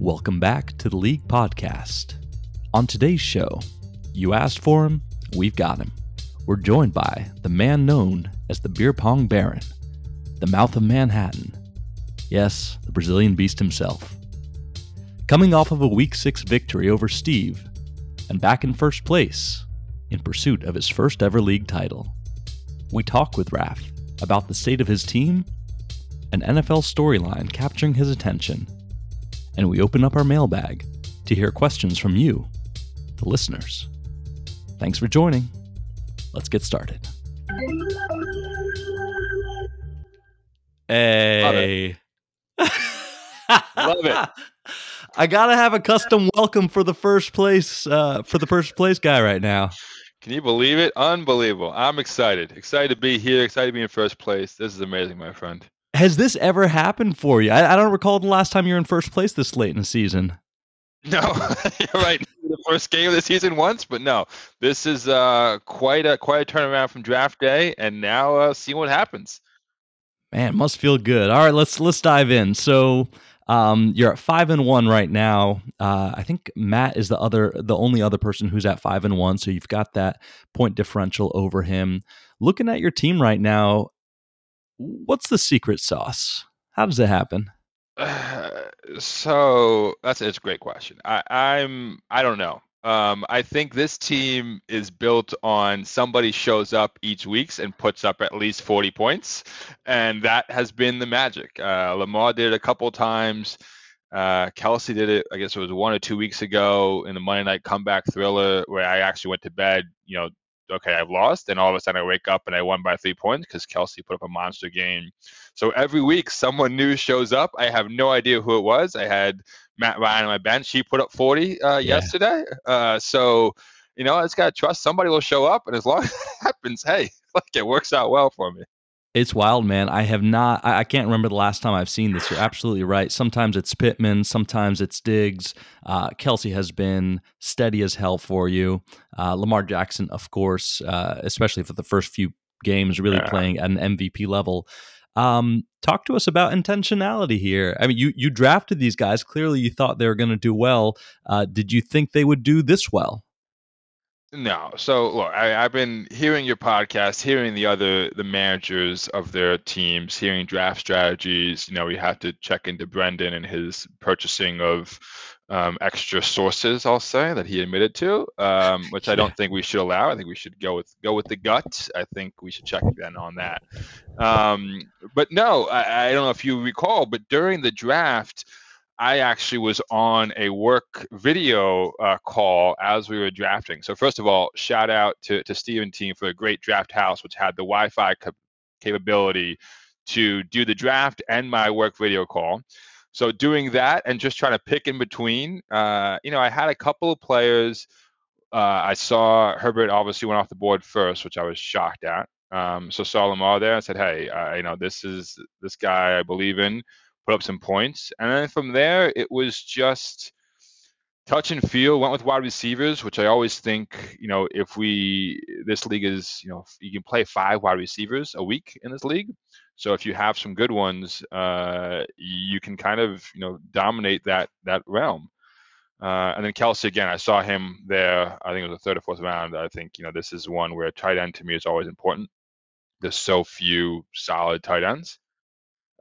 Welcome back to the League Podcast. On today's show, you asked for him, we've got him. We're joined by the man known as the Beer Pong Baron, the mouth of Manhattan. Yes, the Brazilian beast himself. Coming off of a Week 6 victory over Steve, and back in first place in pursuit of his first ever league title. We talk with Raf about the state of his team, an NFL storyline capturing his attention, and we open up our mailbag to hear questions from you, the listeners. Thanks for joining. Let's get started. Hey. Love it. I gotta have a custom welcome for the first place uh, for the first place guy right now. Can you believe it? Unbelievable. I'm excited. Excited to be here. Excited to be in first place. This is amazing, my friend. Has this ever happened for you? I, I don't recall the last time you were in first place this late in the season. No, you're right. The first game of the season once, but no, this is uh, quite a quite a turnaround from draft day, and now uh, see what happens. Man, must feel good. All right, let's let's dive in. So um, you're at five and one right now. Uh, I think Matt is the other, the only other person who's at five and one. So you've got that point differential over him. Looking at your team right now, what's the secret sauce? How does it happen? so that's it's a great question. I, I'm I don't know. Um, I think this team is built on somebody shows up each week and puts up at least 40 points, and that has been the magic. Uh, Lamar did it a couple times. Uh, Kelce did it. I guess it was one or two weeks ago in the Monday Night Comeback Thriller, where I actually went to bed, you know, okay, I've lost. And all of a sudden I wake up and I won by three points because Kelce put up a monster game. So every week someone new shows up. I have no idea who it was. I had Matt Ryan on my bench. He put up 40 uh, yeah. yesterday. Uh, so, you know, I just got to trust somebody will show up. And as long as it happens, hey, like it works out well for me. It's wild, man. I have not. I, I, can't remember the last time I've seen this. You're absolutely right. Sometimes it's Pittman, sometimes it's Diggs. Uh, Kelce has been steady as hell for you. Uh, Lamar Jackson, of course, uh, especially for the first few games, really yeah. playing at an MVP level. Um, talk to us about intentionality here. I mean, you you drafted these guys. Clearly, you thought they were going to do well. Uh, did you think they would do this well? No. So look, I, have been hearing your podcast, hearing the other the managers of their teams, hearing draft strategies. You know, we have to check into Brendan and his purchasing of um, extra sources. I'll say that he admitted to, um, which I don't think we should allow. I think we should go with go with the gut. I think we should check then on that. Um, but no, I, I don't know if you recall, but during the draft. I actually was on a work video uh, call as we were drafting. So first of all, shout out to to Steven team for a great draft house, which had the Wi-Fi cap- capability to do the draft and my work video call. So doing that and just trying to pick in between, uh, you know, I had a couple of players. Uh, I saw Herbert obviously went off the board first, which I was shocked at. Um, so saw Lamar there and said, "Hey, uh, you know, this is this guy I believe in." Put up some points. And then from there, it was just touch and feel. Went with wide receivers, which I always think, you know, if we this league is, you know, you can play five wide receivers a week in this league. So if you have some good ones, uh, you can kind of, you know, dominate that that realm. Uh, and then Kelce again, I saw him there. I think it was the third or fourth round. I think you know this is one where tight end to me is always important. There's so few solid tight ends.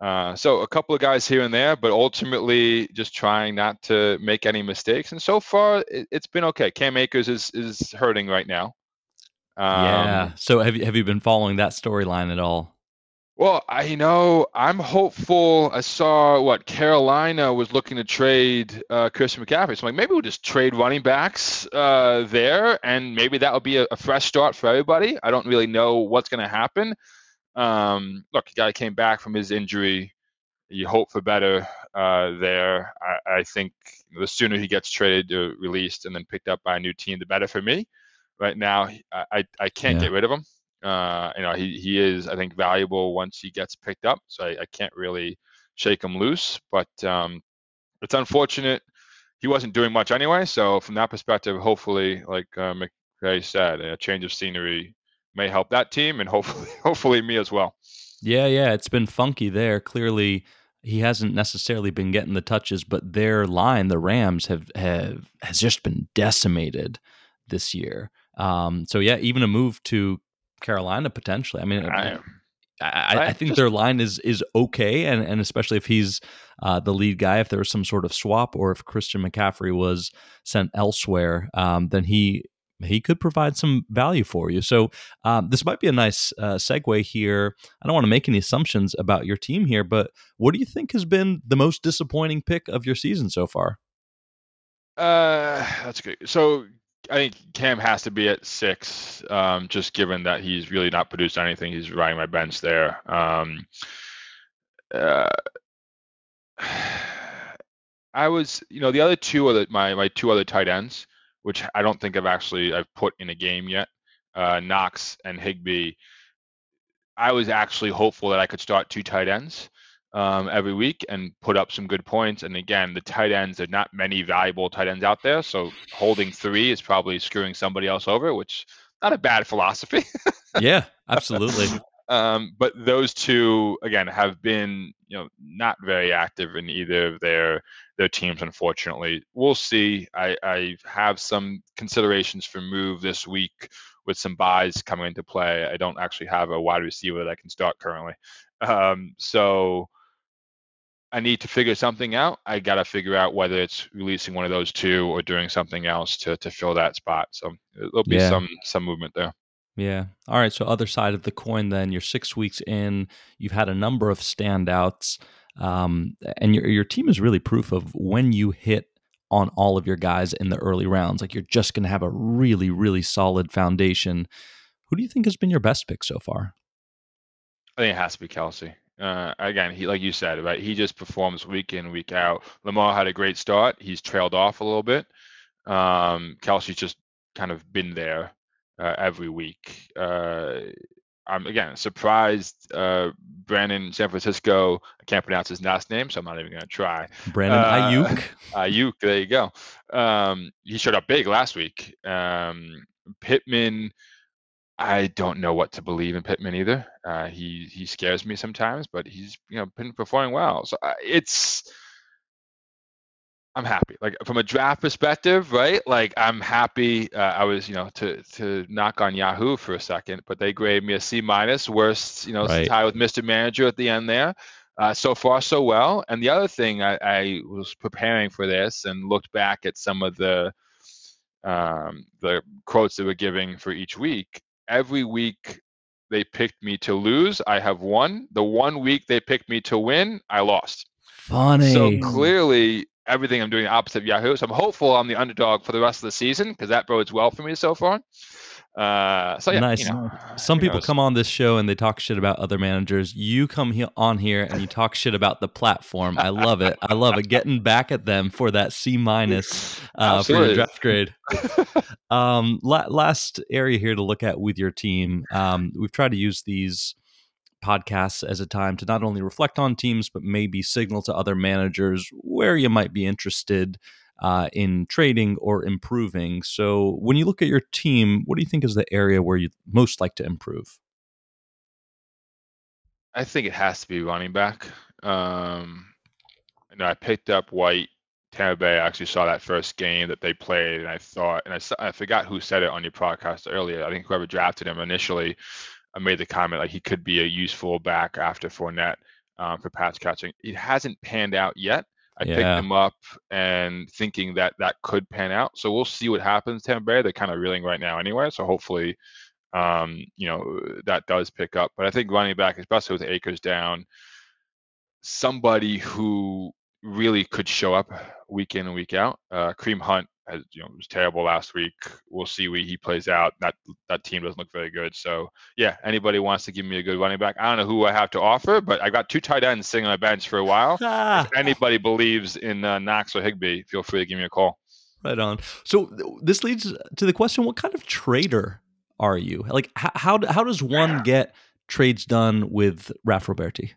Uh, so a couple of guys here and there, but ultimately just trying not to make any mistakes. And so far, it, has been okay. Cam Akers is is hurting right now. Um, yeah. So have you have you been following that storyline at all? Well, I know I'm hopeful. I saw what Carolina was looking to trade uh, Christian McCaffrey. So I'm like, maybe we'll just trade running backs uh, there, and maybe that will be a, a fresh start for everybody. I don't really know what's going to happen. Um, look, the guy came back from his injury. You hope for better uh, there. I, I, think the sooner he gets traded or released and then picked up by a new team, the better for me. Right now, I, I can't yeah. get rid of him. Uh, you know, he, he is, I think, valuable once he gets picked up. So I, I can't really shake him loose. But um, it's unfortunate. He wasn't doing much anyway. So from that perspective, hopefully, like uh, McVay said, a change of scenery may help that team and hopefully hopefully me as well. Yeah, yeah, it's been funky there. Clearly, he hasn't necessarily been getting the touches, but their line, the Rams, have have has just been decimated this year. Um, so yeah, even a move to Carolina potentially. I mean, I, I, I think their line is is okay, and and especially if he's uh, the lead guy, if there was some sort of swap, or if Christian McCaffrey was sent elsewhere, um, then he he could provide some value for you. So um, this might be a nice uh, segue here. I don't want to make any assumptions about your team here, but what do you think has been the most disappointing pick of your season so far? Uh, that's good. So I think Cam has to be at six, um, just given that he's really not produced anything. He's riding my bench there. Um, uh, I was, you know, the other two are my my two other tight ends which I don't think I've actually I've put in a game yet. Uh, Knox and Higbee. I was actually hopeful that I could start two tight ends um, every week and put up some good points. And again, the tight ends, there's not many valuable tight ends out there. So holding three is probably screwing somebody else over, which not a bad philosophy. yeah, absolutely. Um, but those two again have been you know not very active in either of their their teams, unfortunately. We'll see. I, I have some considerations for move this week with some byes coming into play. I don't actually have a wide receiver that I can start currently. Um, so I need to figure something out. I got to figure out whether it's releasing one of those two or doing something else to, to fill that spot. So there'll be yeah. some some movement there. Yeah. All right. So other side of the coin, then you're six weeks in. You've had a number of standouts. Um, and your your team is really proof of when you hit on all of your guys in the early rounds, like you're just going to have a really really solid foundation. Who do you think has been your best pick so far? I think it has to be Kelce. Uh, again, he like you said, right? He just performs week in week out. Lamar had a great start. He's trailed off a little bit. Um, Kelce's just kind of been there uh, every week. Uh, I'm again surprised. Uh, Brandon San Francisco. I can't pronounce his last name, so I'm not even going to try. Brandon uh, Ayuk. Aiyuk. There you go. Um, he showed up big last week. Um, Pittman. I don't know what to believe in Pittman either. Uh, he he scares me sometimes, but he's you know been performing well. So uh, it's I'm happy. Like from a draft perspective, right? Like I'm happy. Uh, I was, you know, to to knock on Yahoo for a second, but they graded me a C minus, worst, you know, right. tie with Mr. Manager at the end there. Uh, so far, so well. And the other thing, I, I, was preparing for this and looked back at some of the um, the quotes they were giving for each week. Every week they picked me to lose, I have won. The one week they picked me to win, I lost. Funny. So clearly, everything I'm doing opposite of Yahoo. So I'm hopeful I'm the underdog for the rest of the season because that bodes well for me so far. Uh, so yeah, nice. You know, Some people knows? come on this show and they talk shit about other managers. You come he- on here and you talk shit about the platform. I love it. I love it. Getting back at them for that C minus uh, for your draft grade. um, la- last area here to look at with your team. Um, we've tried to use these podcasts as a time to not only reflect on teams, but maybe signal to other managers where you might be interested uh, in trading or improving. So, when you look at your team, what do you think is the area where you most like to improve? I think it has to be running back. Um, you know, I picked up White. Tampa Bay I actually saw that first game that they played, and I thought, and I, I forgot who said it on your podcast earlier. I think whoever drafted him initially I made the comment like he could be a useful back after Fournette um, for pass catching. It hasn't panned out yet. I yeah. picked him up and thinking that that could pan out. So we'll see what happens. Tampa Bay, they're kind of reeling right now anyway. So hopefully, um, you know, that does pick up. But I think running back, especially with Akers down, somebody who really could show up week in and week out. Uh, Kareem Hunt has, you know, was terrible last week. We'll see where he plays out. That that team doesn't look very good. So yeah, anybody wants to give me a good running back, I don't know who I have to offer, but I got two tight ends sitting on my bench for a while. Ah. If anybody believes in uh, Knox or Higbee, feel free to give me a call. Right on. So this leads to the question: What kind of trader are you? Like, how how, how does one get trades done with Raf Roberti?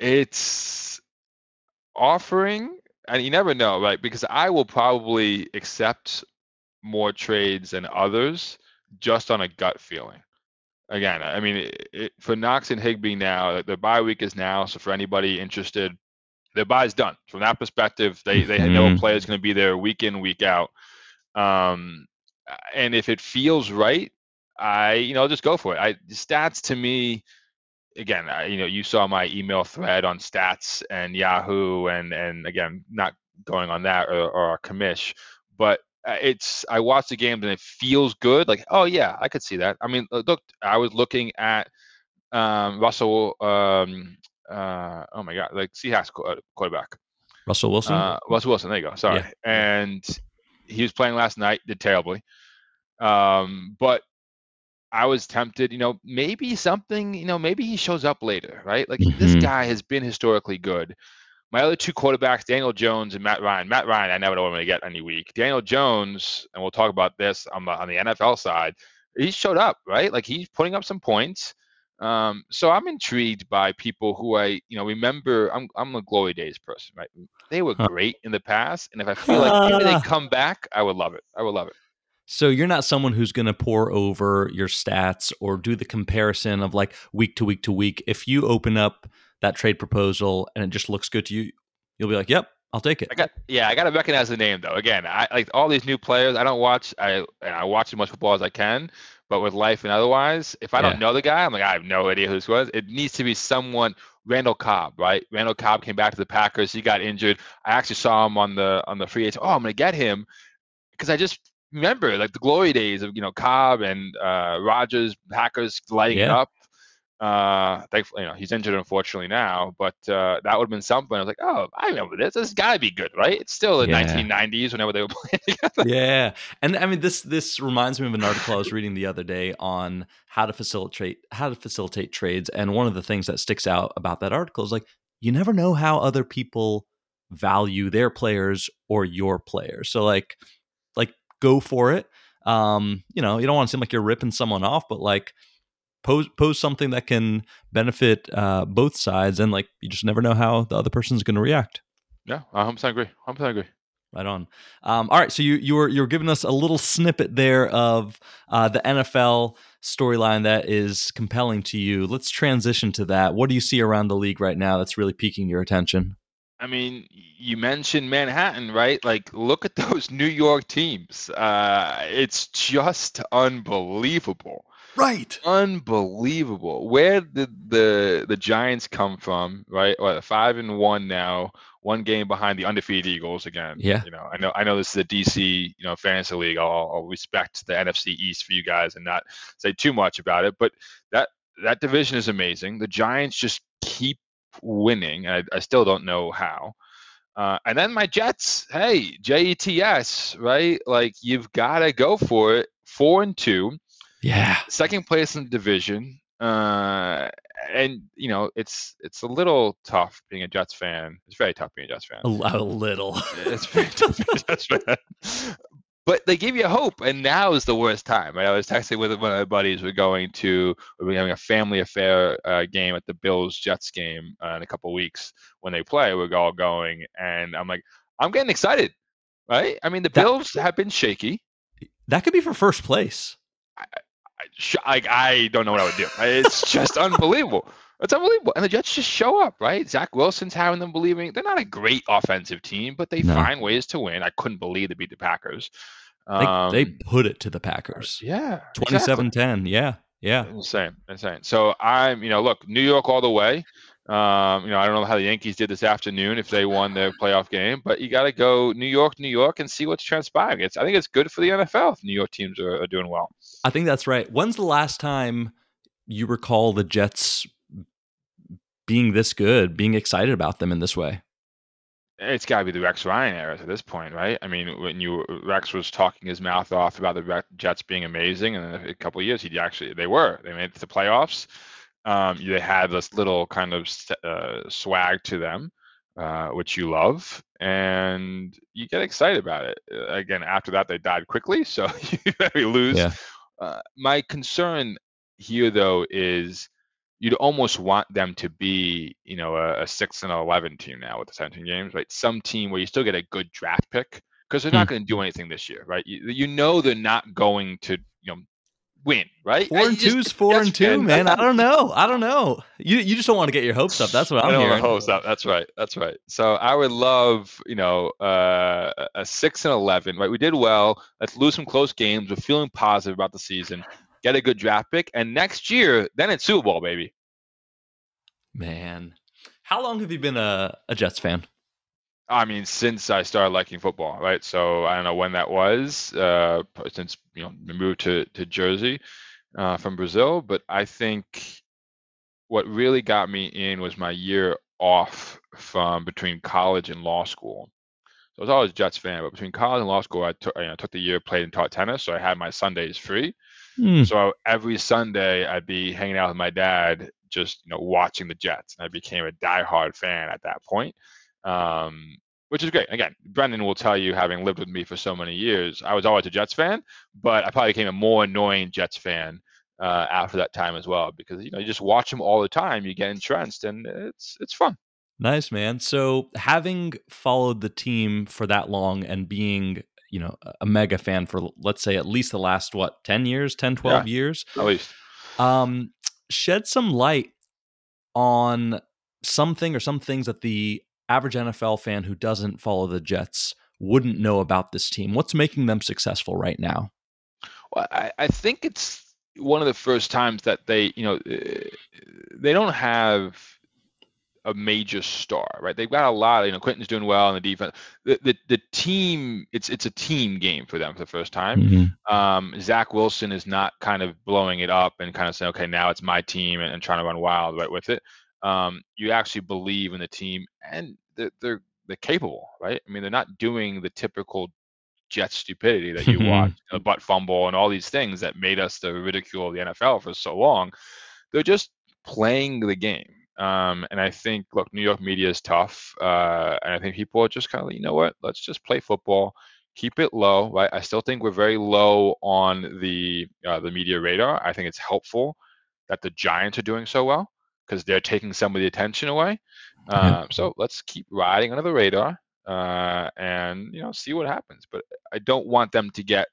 It's offering and you never know, right? Because I will probably accept more trades than others just on a gut feeling. again, I mean, it, it, for Knox and Higbee now, the bye week is now. So for anybody interested, their bye's done. From that perspective, they they mm-hmm. know a player's going to be there week in, week out. Um, and if it feels right, I you know just go for it. I stats to me, again, I, you know, you saw my email thread on stats and Yahoo, and and again, not going on that or, or commish, but uh, it's I watch the games and it feels good. Like, oh yeah, I could see that. I mean, look, I was looking at um, Russell. Um, uh, oh my God, like Seahawks uh, quarterback. Russell Wilson. Uh, Russell Wilson. There you go. Sorry. Yeah. And he was playing last night. Did terribly. Um, but I was tempted, you know, maybe something, you know, maybe he shows up later, right? Like mm-hmm. this guy has been historically good. My other two quarterbacks, Daniel Jones and Matt Ryan. Matt Ryan, I never know what I'm going to get any week. Daniel Jones, and we'll talk about this on the, on the NFL side. He showed up, right? Like he's putting up some points. Um, so I'm intrigued by people who I, you know, remember. I'm I'm a glory days person, right? They were great in the past, and if I feel like maybe they come back, I would love it. I would love it. So you're not someone who's going to pour over your stats or do the comparison of like week to week to week. If you open up that trade proposal and it just looks good to you, you'll be like, "Yep, I'll take it." I got yeah, I got to recognize the name though. Again, I like all these new players. I don't watch. I I watch as much football as I can, but with life and otherwise, if I don't know the guy, I'm like, I have no idea who this was. It needs to be someone. Randall Cobb, right? Randall Cobb came back to the Packers. He got injured. I actually saw him on the on the free agent. Oh, I'm gonna get him because I just remember like the glory days of you know Cobb and uh, Rodgers, Packers lighting yeah. up. Uh, thankfully, you know he's injured unfortunately now, but uh, that would have been something. I was like, oh, I remember this. This got to be good, right? It's still the yeah. 1990s whenever they were playing together. Yeah, and I mean this this reminds me of an article I was reading the other day on how to facilitate how to facilitate trades, and one of the things that sticks out about that article is like you never know how other people value their players or your players. So like go for it. Um, you know, you don't want to seem like you're ripping someone off, but like pose pose something that can benefit uh, both sides, and like you just never know how the other person's going to react. Yeah, I 100 agree. 100 agree. Right on. Um, all right, so you you were you're giving us a little snippet there of uh, the NFL storyline that is compelling to you. Let's transition to that. What do you see around the league right now that's really piquing your attention? I mean, you mentioned Manhattan, right? Like, look at those New York teams. Uh, it's just unbelievable. Right. Unbelievable. Where did the the Giants come from? Right. What five and one now, one game behind the undefeated Eagles again. Yeah. You know, I know I know this is a DC, you know, fantasy league. I'll, I'll respect the NFC East for you guys and not say too much about it. But that that division is amazing. The Giants just keep winning. I, I still don't know how. Uh, and then my Jets, hey, Jets, right? Like you've got to go for it. Four and two. Yeah. Second place in the division. Uh, and you know it's it's a little tough being a Jets fan. It's very tough being a Jets fan. A, a little. it's very tough being a Jets fan but they give you hope, and now is the worst time. Right? I was texting with one of my buddies. We're going to we're having a family affair uh, game at the Bills Jets game uh, in a couple weeks when they play. We're all going, and I'm like, I'm getting excited, right? I mean, the that, Bills have been shaky. That could be for first place. I, I, I don't know what I would do. It's just unbelievable. It's unbelievable. And the Jets just show up, right? Zach Wilson's having them believing. They're not a great offensive team, but they no. find ways to win. I couldn't believe they beat the Packers. Um, they, they, put it to the Packers. Yeah. 27 exactly. 10. Yeah. Yeah. Insane. Insane. So I'm, you know, look, New York all the way. Um, you know, I don't know how the Yankees did this afternoon if they won their playoff game, but you got to go New York, New York, and see what's transpiring. It's I think it's good for the NFL if New York teams are, are doing well. I think that's right. When's the last time you recall the Jets being this good, being excited about them in this way? It's got to be the Rex Ryan era at this point, right? I mean, when you Rex was talking his mouth off about the Jets being amazing, and in a couple of years, he actually they were. They made it to the playoffs. Um, they had this little kind of uh, swag to them, uh, which you love, and you get excited about it. Uh, again, after that, they died quickly, so you lose. Yeah. Uh, my concern here, though, is you'd almost want them to be, you know, a, a six and eleven team now with the 17 games, right? Some team where you still get a good draft pick because they're hmm. not going to do anything this year, right? You, you know they're not going to, you know, win, right? Four and two's four and two, man. I don't know. I don't know. You you just don't want to get your hopes up. That's what I'm I don't hearing. hopes up. That's right. That's right. So I would love, you know, uh, a six and eleven. Right, we did well. Let's lose some close games. We're feeling positive about the season. Get a good draft pick, and next year, then it's Super Bowl, baby. Man, how long have you been a, a Jets fan? I mean, since I started liking football, right? So I don't know when that was. Uh, since you know, moved to to Jersey uh, from Brazil, but I think what really got me in was my year off from between college and law school. So I was always a Jets fan, but between college and law school, I took you know, took the year, played and taught tennis, so I had my Sundays free. Mm. So every Sunday, I'd be hanging out with my dad, just you know, watching the Jets, and I became a diehard fan at that point um, which is great. Again, Brendan will tell you, having lived with me for so many years, I was always a Jets fan, but I probably became a more annoying Jets fan uh, after that time as well because you know you just watch them all the time, you get entrenched, and it's it's fun. Nice man. So having followed the team for that long and being you know a mega fan for let's say at least the last what 10 years 10 12 yeah, years at least um shed some light on something or some things that the average NFL fan who doesn't follow the Jets wouldn't know about this team? What's making them successful right now? Well, I, I think it's one of the first times that they, you know, eh, they don't have a major star, right? They've got a lot. You know, Quentin's doing well in the defense. The, the the team, it's it's a team game for them for the first time. Mm-hmm. Um, Zach Wilson is not kind of blowing it up and kind of saying, okay, now it's my team and, and trying to run wild right with it um, you actually believe in the team and they're, they're they're capable, right? I mean, they're not doing the typical jet stupidity that you watch, a butt fumble, and all these things that made us the ridicule of the NFL for so long. They're just playing the game. Um, and I think, look, New York media is tough, uh, and I think people are just kind of, you know what? Let's just play football, keep it low, right? I still think we're very low on the uh, the media radar. I think it's helpful that the Giants are doing so well because they're taking some of the attention away. Uh, So let's keep riding under the radar uh, and you know see what happens. But I don't want them to get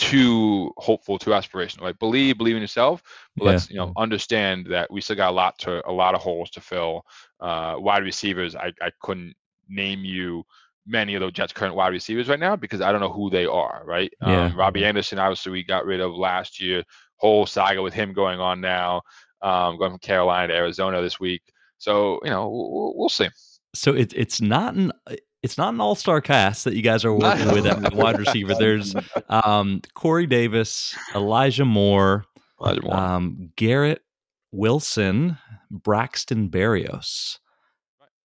too hopeful, too aspirational. Like believe, believe in yourself. But yeah. let's you know understand that we still got a lot to a lot of holes to fill. Uh, wide receivers, I, I couldn't name you many of those Jets current wide receivers right now because I don't know who they are. Right? Yeah. Um, Robbie Anderson, obviously we got rid of last year. Whole saga with him going on now um, going from Carolina to Arizona this week. So you know we'll, we'll see. So it's it's not an it's not an all star cast that you guys are working with at wide receiver. There's um, Corey Davis, Elijah Moore, Elijah Moore. Um, Garrett Wilson, Braxton Berrios,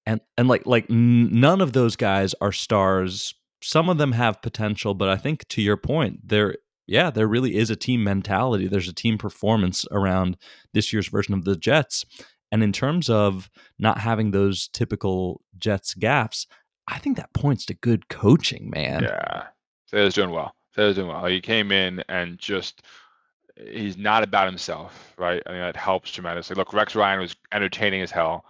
and and like like none of those guys are stars. Some of them have potential, but I think to your point, there yeah, there really is a team mentality. There's a team performance around this year's version of the Jets. And in terms of not having those typical Jets gaffes, I think that points to good coaching, man. Yeah. Taylor's doing well. Taylor's doing well. He came in and just he's not about himself, right? I mean that helps tremendously. Look, Rex Ryan was entertaining as hell.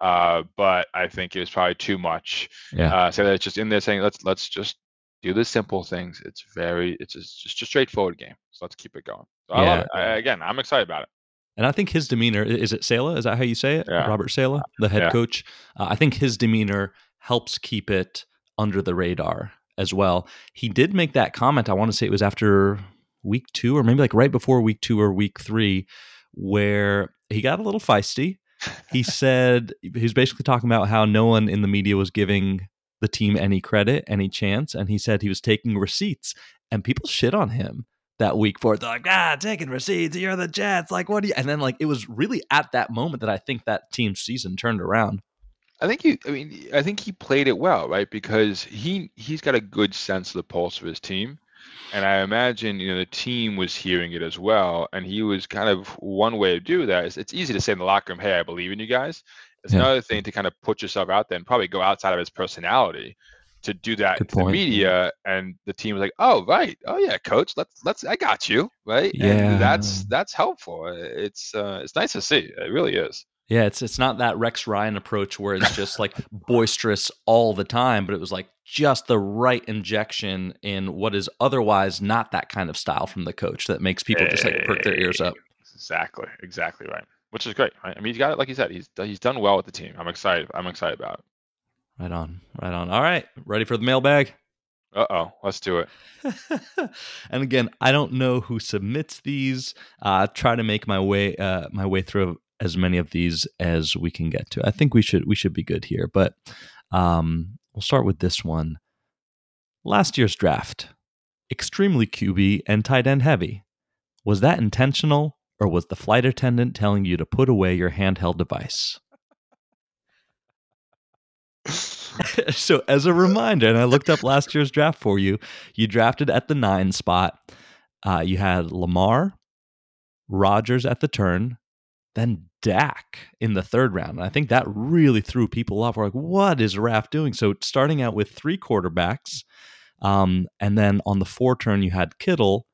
Uh, but I think it was probably too much. Yeah. Uh, so that's just in there saying let's let's just do the simple things. It's very, it's just, just a straightforward game. So let's keep it going. So yeah. I love it. I, again, I'm excited about it. And I think his demeanor is it Saleh? Is that how you say it? Yeah. Robert Saleh, the head yeah. coach. Uh, I think his demeanor helps keep it under the radar as well. He did make that comment. I want to say it was after week two, or maybe like right before week two or week three, where he got a little feisty. He said he was basically talking about how no one in the media was giving the team any credit, any chance. And he said he was taking receipts, and people shit on him that week for it. They're like, ah, taking receipts. You're the Jets. Like, what do you? And then like it was really at that moment that I think that team season turned around. I think you. I mean, I think he played it well, right? Because he he's got a good sense of the pulse of his team, and I imagine you know the team was hearing it as well. And he was kind of one way to do that is it's easy to say in the locker room, "Hey, I believe in you guys." It's yeah. another thing to kind of put yourself out there and probably go outside of his personality to do that Good to the media and the team was like oh right oh yeah coach let's let's i got you right yeah and that's that's helpful it's uh it's nice to see it really is Yeah, it's it's not that Rex Ryan approach where it's just like boisterous all the time, but it was like just the right injection in what is otherwise not that kind of style from the coach that makes people just like perk their ears up. Exactly, exactly right. Which is great. Right? I mean, he's got it like you said. He's he's done well with the team. I'm excited. I'm excited about it. Right on, right on. All right, ready for the mailbag? Uh oh, let's do it. and again, I don't know who submits these. Uh, try to make my way uh, my way through as many of these as we can get to. I think we should we should be good here, but um, we'll start with this one. Last year's draft, extremely QB and tight end heavy. Was that intentional, or was the flight attendant telling you to put away your handheld device? so, as a reminder, and I looked up last year's draft for you, you drafted at the nine spot. Uh, you had Lamar, Rodgers at the turn, then Dak in the third round. And I think that really threw people off. We're like, what is Raf doing? So starting out with three quarterbacks, um, and then on the four turn you had Kittle,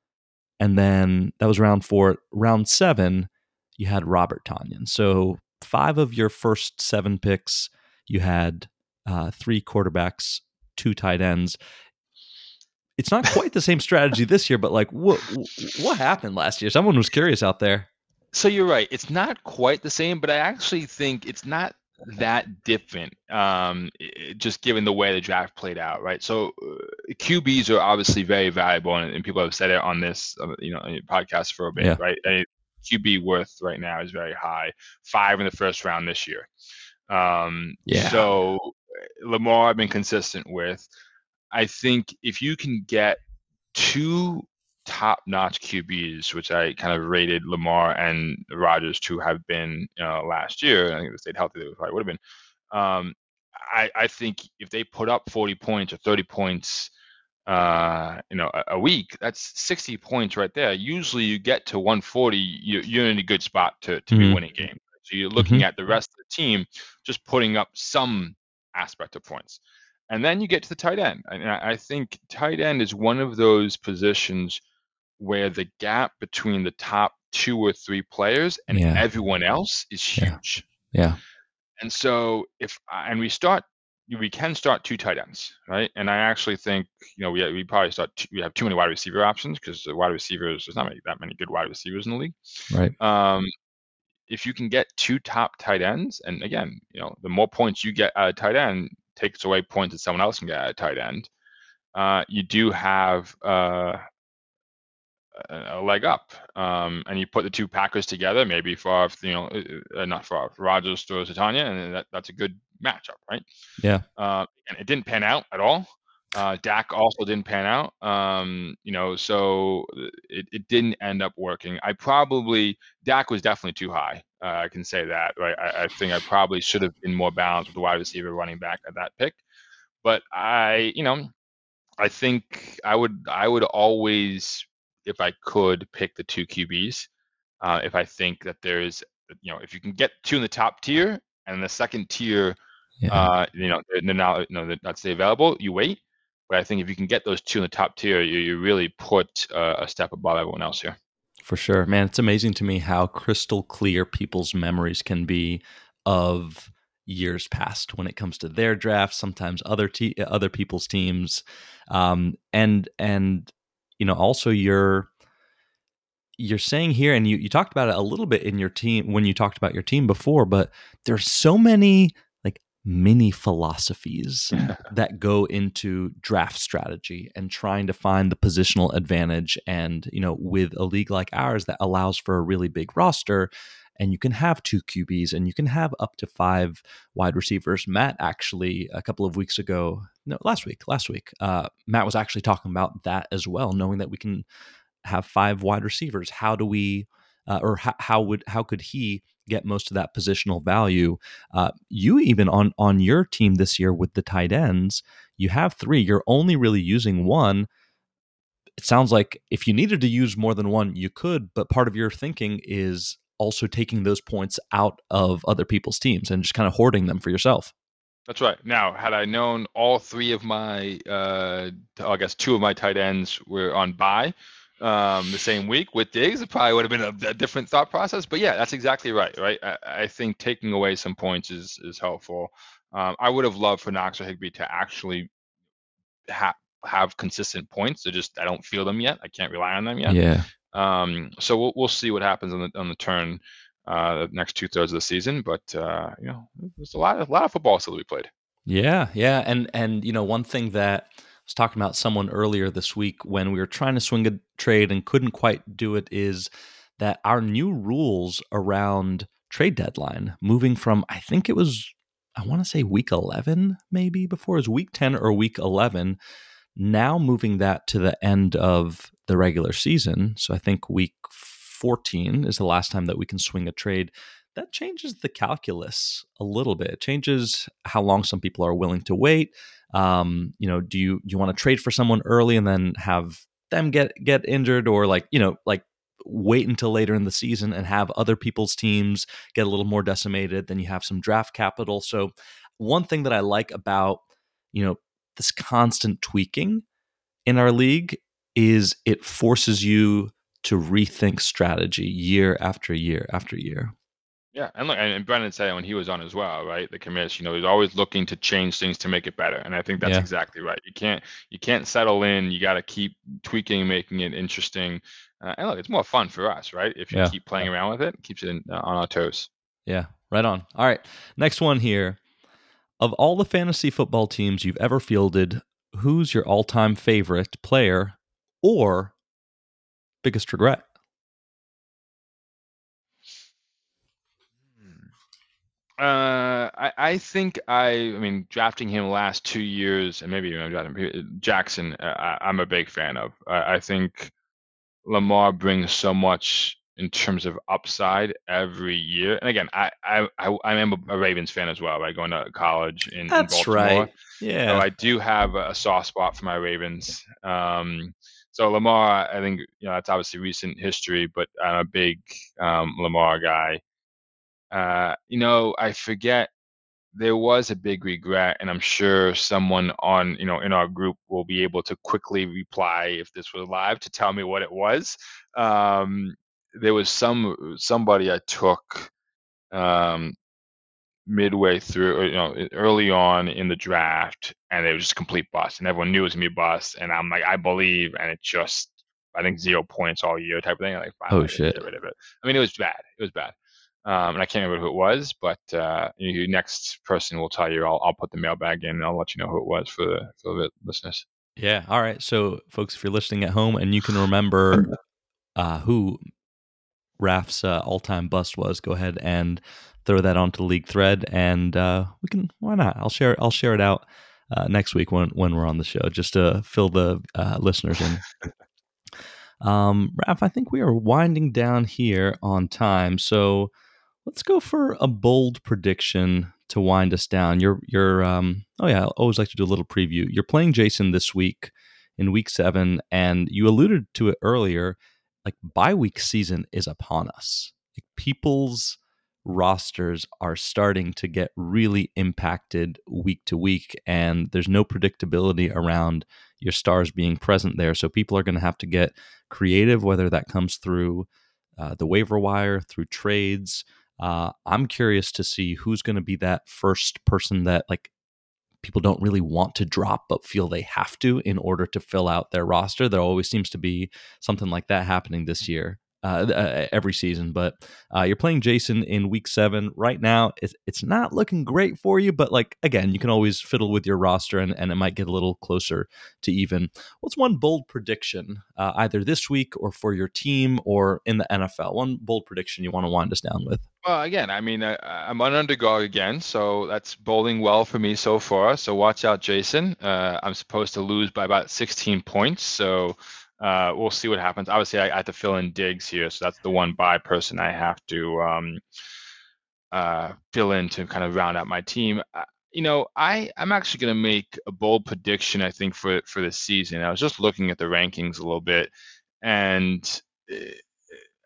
and then that was round four. Round seven, you had Robert Tonyan. So five of your first seven picks, you had uh, three quarterbacks, two tight ends. It's not quite the same strategy this year, but like, what what happened last year? Someone was curious out there. So you're right. It's not quite the same, but I actually think it's not that different. Um, just given the way the draft played out, right? So uh, QBs are obviously very valuable, and, and, people have said it on this, uh, you know, podcast for a bit, yeah. right? And QB worth right now is very high, five in the first round this year. Um, yeah. So uh, Lamar, I've been consistent with. I think if you can get two top-notch QBs, which I kind of rated Lamar and Rodgers to have been uh, last year. I think if they stayed healthy, they probably would have been. Um, I, I, think if they put up 40 points or 30 points, uh, you know, a, a, week, that's 60 points right there. Usually, you get to 140, you, you're in a good spot to to mm-hmm. be winning games. So you're looking mm-hmm. at the rest of the team just putting up some aspect of points. And then you get to the tight end. And I think tight end is one of those positions where the gap between the top two or three players and yeah. everyone else is huge. Yeah. yeah. And so if and we start we can start two tight ends, right? And I actually think you know we we probably start two, we have too many wide receiver options because the wide receivers there's not many, that many good wide receivers in the league. Right. Um, if you can get two top tight ends, and again, you know, the more points you get at a tight end takes away points that someone else can get at a tight end. Uh, you do have uh, a leg up. Um, and you put the two Packers together, maybe for you know, uh, uh not for Rodgers throws to Tonyan, and that, that's a good matchup, right? Yeah. Uh, and it didn't pan out at all. Uh, Dak also didn't pan out. Um, you know, so it, it didn't end up working. I probably Dak was definitely too high. Uh, I can say that, right? I, I think I probably should have been more balanced with the wide receiver running back at that pick. But I, you know, I think I would I would always if I could pick the two QBs, uh, if I think that there's, you know, if you can get two in the top tier and the second tier, yeah. uh, you know, they're not, you know, they're not stay available, you wait. But I think if you can get those two in the top tier, you, you really put uh, a step above everyone else here. For sure, man. It's amazing to me how crystal clear people's memories can be of years past when it comes to their drafts. Sometimes other te- other people's teams, um, and and you know also you're you're saying here and you, you talked about it a little bit in your team when you talked about your team before but there's so many like mini philosophies that go into draft strategy and trying to find the positional advantage and you know with a league like ours that allows for a really big roster and you can have two QBs and you can have up to five wide receivers. Matt actually a couple of weeks ago, no, last week, last week, uh, Matt was actually talking about that as well, knowing that we can have five wide receivers. How do we, uh, or how, how would how could he get most of that positional value? Uh, you even on on your team this year with the tight ends, you have three. You're only really using one it sounds like if you needed to use more than one, you could, but part of your thinking is also taking those points out of other people's teams and just kind of hoarding them for yourself. That's right. Now, had I known all three of my, uh, I guess two of my tight ends were on bye, um, the same week with Diggs, it probably would have been a, a, different thought process. But yeah, that's exactly right. Right. I, I think taking away some points is is helpful. Um, I would have loved for Knox or Higbee to actually have have consistent points. They just I don't feel them yet. I can't rely on them yet. Yeah. Um, so we'll we'll see what happens on the on the turn uh, the next two thirds of the season. But uh, you know, there's a lot a lot of football still to be played. Yeah, yeah, and and you know one thing that I was talking about someone earlier this week when we were trying to swing a trade and couldn't quite do it is that our new rules around trade deadline moving from I think it was I want to say week 11 maybe before it was week 10 or week 11 now moving that to the end of the regular season so I think week 14 is the last time that we can swing a trade that changes the calculus a little bit. It changes how long some people are willing to wait. Um, you know, do you you want to trade for someone early and then have them get get injured, or like you know, like wait until later in the season and have other people's teams get a little more decimated? Then you have some draft capital. So one thing that I like about you know this constant tweaking in our league is it forces you to rethink strategy year after year after year. Yeah, and look, and Brendan said it when he was on as well, right? The commish, you know, he's always looking to change things to make it better, and I think that's yeah. exactly right. You can't you can't settle in. You got to keep tweaking, making it interesting. Uh, and look, it's more fun for us, right? If you yeah. keep playing around with it, it keeps it in, uh, on our toes. Yeah, right on. All right, next one here. Of all the fantasy football teams you've ever fielded, who's your all-time favorite player or biggest regret? Uh, I, I think I, I mean, drafting him last two years, and maybe even drafting Jackson, uh, I, am a big fan of. I, I think Lamar brings so much in terms of upside every year. And again, I I I, am a, Ravens fan as well, right? Going to college in, That's in Baltimore. right. Yeah. So I do have a soft spot for my Ravens. Um, so Lamar, I think you know that's obviously recent history, but I'm a big um, Lamar guy. Uh, you know, I forget there was a big regret, and I'm sure someone on, you know, in our group will be able to quickly reply if this was live to tell me what it was. Um, there was some somebody I took um, midway through, you know, early on in the draft, and it was just complete bust, and everyone knew it was gonna be bust, and I'm like, I believe, and it just, I think zero points all year type of thing. I'm like, oh shit, get rid of it. I mean, it was bad. It was bad um, and I can't remember who it was, but uh, your next person will tell you. I'll, I'll put the mailbag in, and I'll let you know who it was for the for the listeners. Yeah. All right. So, folks, if you're listening at home and you can remember uh, who Raf's uh, all-time bust was, go ahead and throw that onto the league thread, and uh, we can. Why not? I'll share. I'll share it out uh, next week when when we're on the show, just to fill the uh, listeners in. Um, Raf, I think we are winding down here on time, so Let's go for a bold prediction to wind us down. You're you're um oh yeah, I always like to do a little preview. You're playing Jason this week in week 7 and you alluded to it earlier like bye week season is upon us. Like people's rosters are starting to get really impacted week to week and there's no predictability around your stars being present there so people are going to have to get creative whether that comes through uh, the waiver wire through trades uh, I'm curious to see who's going to be that first person that like people don't really want to drop but feel they have to in order to fill out their roster. There always seems to be something like that happening this year. Uh, uh, every season. But uh, you're playing Jason in week seven right now. It's, it's not looking great for you, but like again, you can always fiddle with your roster and, and it might get a little closer to even. What's one bold prediction, uh, either this week or for your team or in the NFL? One bold prediction you want to wind us down with? Well, again, I mean, I, am an underdog again, so that's bowling well for me so far. So watch out, Jason. Uh, I'm supposed to lose by about 16 points, so uh, we'll see what happens. Obviously, I, I, have to fill in Diggs here, so that's the one bye person I have to um, uh, fill in to kind of round out my team. Uh, you know, I I'm actually going to make a bold prediction. I think for for the season. I was just looking at the rankings a little bit, and eh,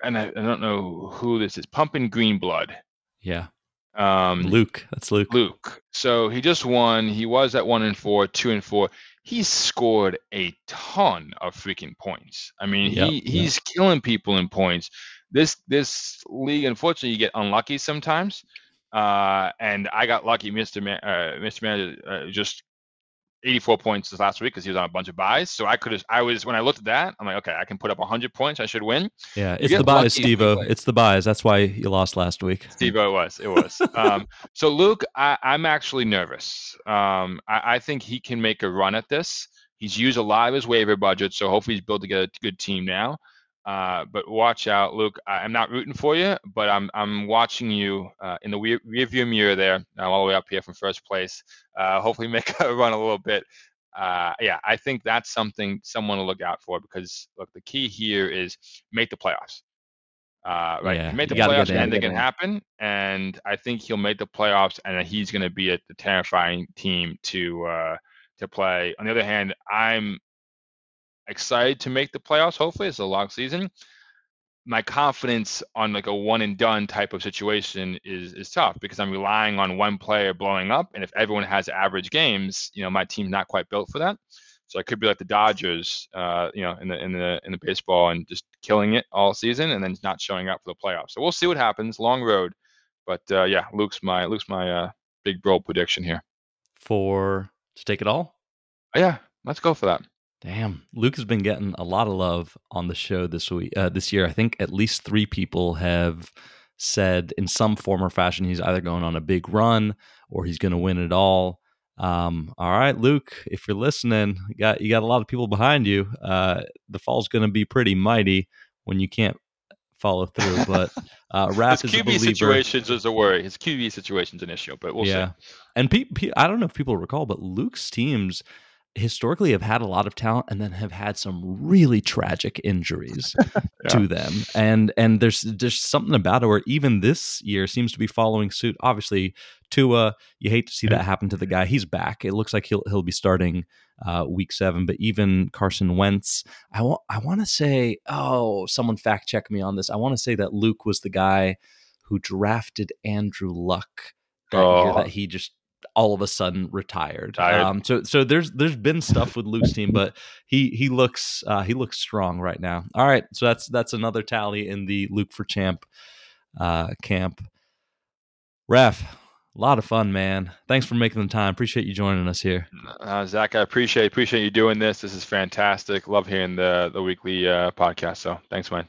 and I, I don't know who this is. Pumping Green Blood. Yeah. Um, Luke. That's Luke. Luke. So he just won. He was at one and four, two and four. He's scored a ton of freaking points. I mean, Yep, he yep. he's killing people in points. This this league, unfortunately, you get unlucky sometimes. Uh, and I got lucky, Mr. Man, uh, Mr. Manager, uh, just 84 points this last week because he was on a bunch of byes. So I could have, I was when I looked at that, I'm like, okay, I can put up 100 points. I should win. Yeah, it's the byes, Stevo. It's the byes. That's why you lost last week. Steve, it was, it was. um, so Luke, I, I'm actually nervous. Um, I, I think he can make a run at this. He's used a lot of his waiver budget, so hopefully he's built together a good team now. Uh, but watch out, Luke. I'm not rooting for you, but I'm I'm watching you uh, in the rear, rear view mirror there, uh, all the way up here from first place. Uh, hopefully make a run a little bit. Uh, yeah, I think that's something someone to look out for because look, the key here is make the playoffs. Uh, right, Yeah, make the you gotta get playoffs, and anything can happen, and I think he'll make the playoffs, and he's going to be a, the terrifying team to uh, to play. On the other hand, I'm excited to make the playoffs. Hopefully, it's a long season. My confidence on like a one and done type of situation is is tough because I'm relying on one player blowing up, and if everyone has average games, you know my team's not quite built for that. So I could be like the Dodgers, uh, you know, in the in the in the baseball and just killing it all season, and then not showing up for the playoffs. So we'll see what happens. Long road, but uh, yeah, Luke's my Luke's my uh, big bro prediction here. For to take it all. Yeah, let's go for that. Damn, Luke has been getting a lot of love on the show this week, uh, this year. I think at least three people have said in some form or fashion he's either going on a big run or he's going to win it all. Um, all right, Luke, if you're listening, you got you got a lot of people behind you. Uh, the fall's going to be pretty mighty when you can't follow through. But uh, Raf His is a QB believer. situations is a worry. His QB situation's an issue, but we'll yeah, see. and pe- pe- I don't know if people recall, but Luke's teams historically have had a lot of talent and then have had some really tragic injuries to them. And and there's there's something about it where even this year seems to be following suit. Obviously Tua you hate to see that happen to the guy. He's back. It looks like he'll he'll be starting uh, week 7 but even Carson Wentz I want I want to say oh someone fact check me on this. I want to say that Luke was the guy who drafted Andrew Luck that year Oh. that he just all of a sudden retired. Tired. Um, so so there's there's been stuff with Luke's team, but he he looks uh, he looks strong right now. All right, so that's that's another tally in the Luke for Champ uh, camp. Raf, a lot of fun, man. Thanks for making the time. Appreciate you joining us here. Uh, Zach, I appreciate appreciate you doing this. This is fantastic. Love hearing the the weekly uh, podcast. So thanks, man.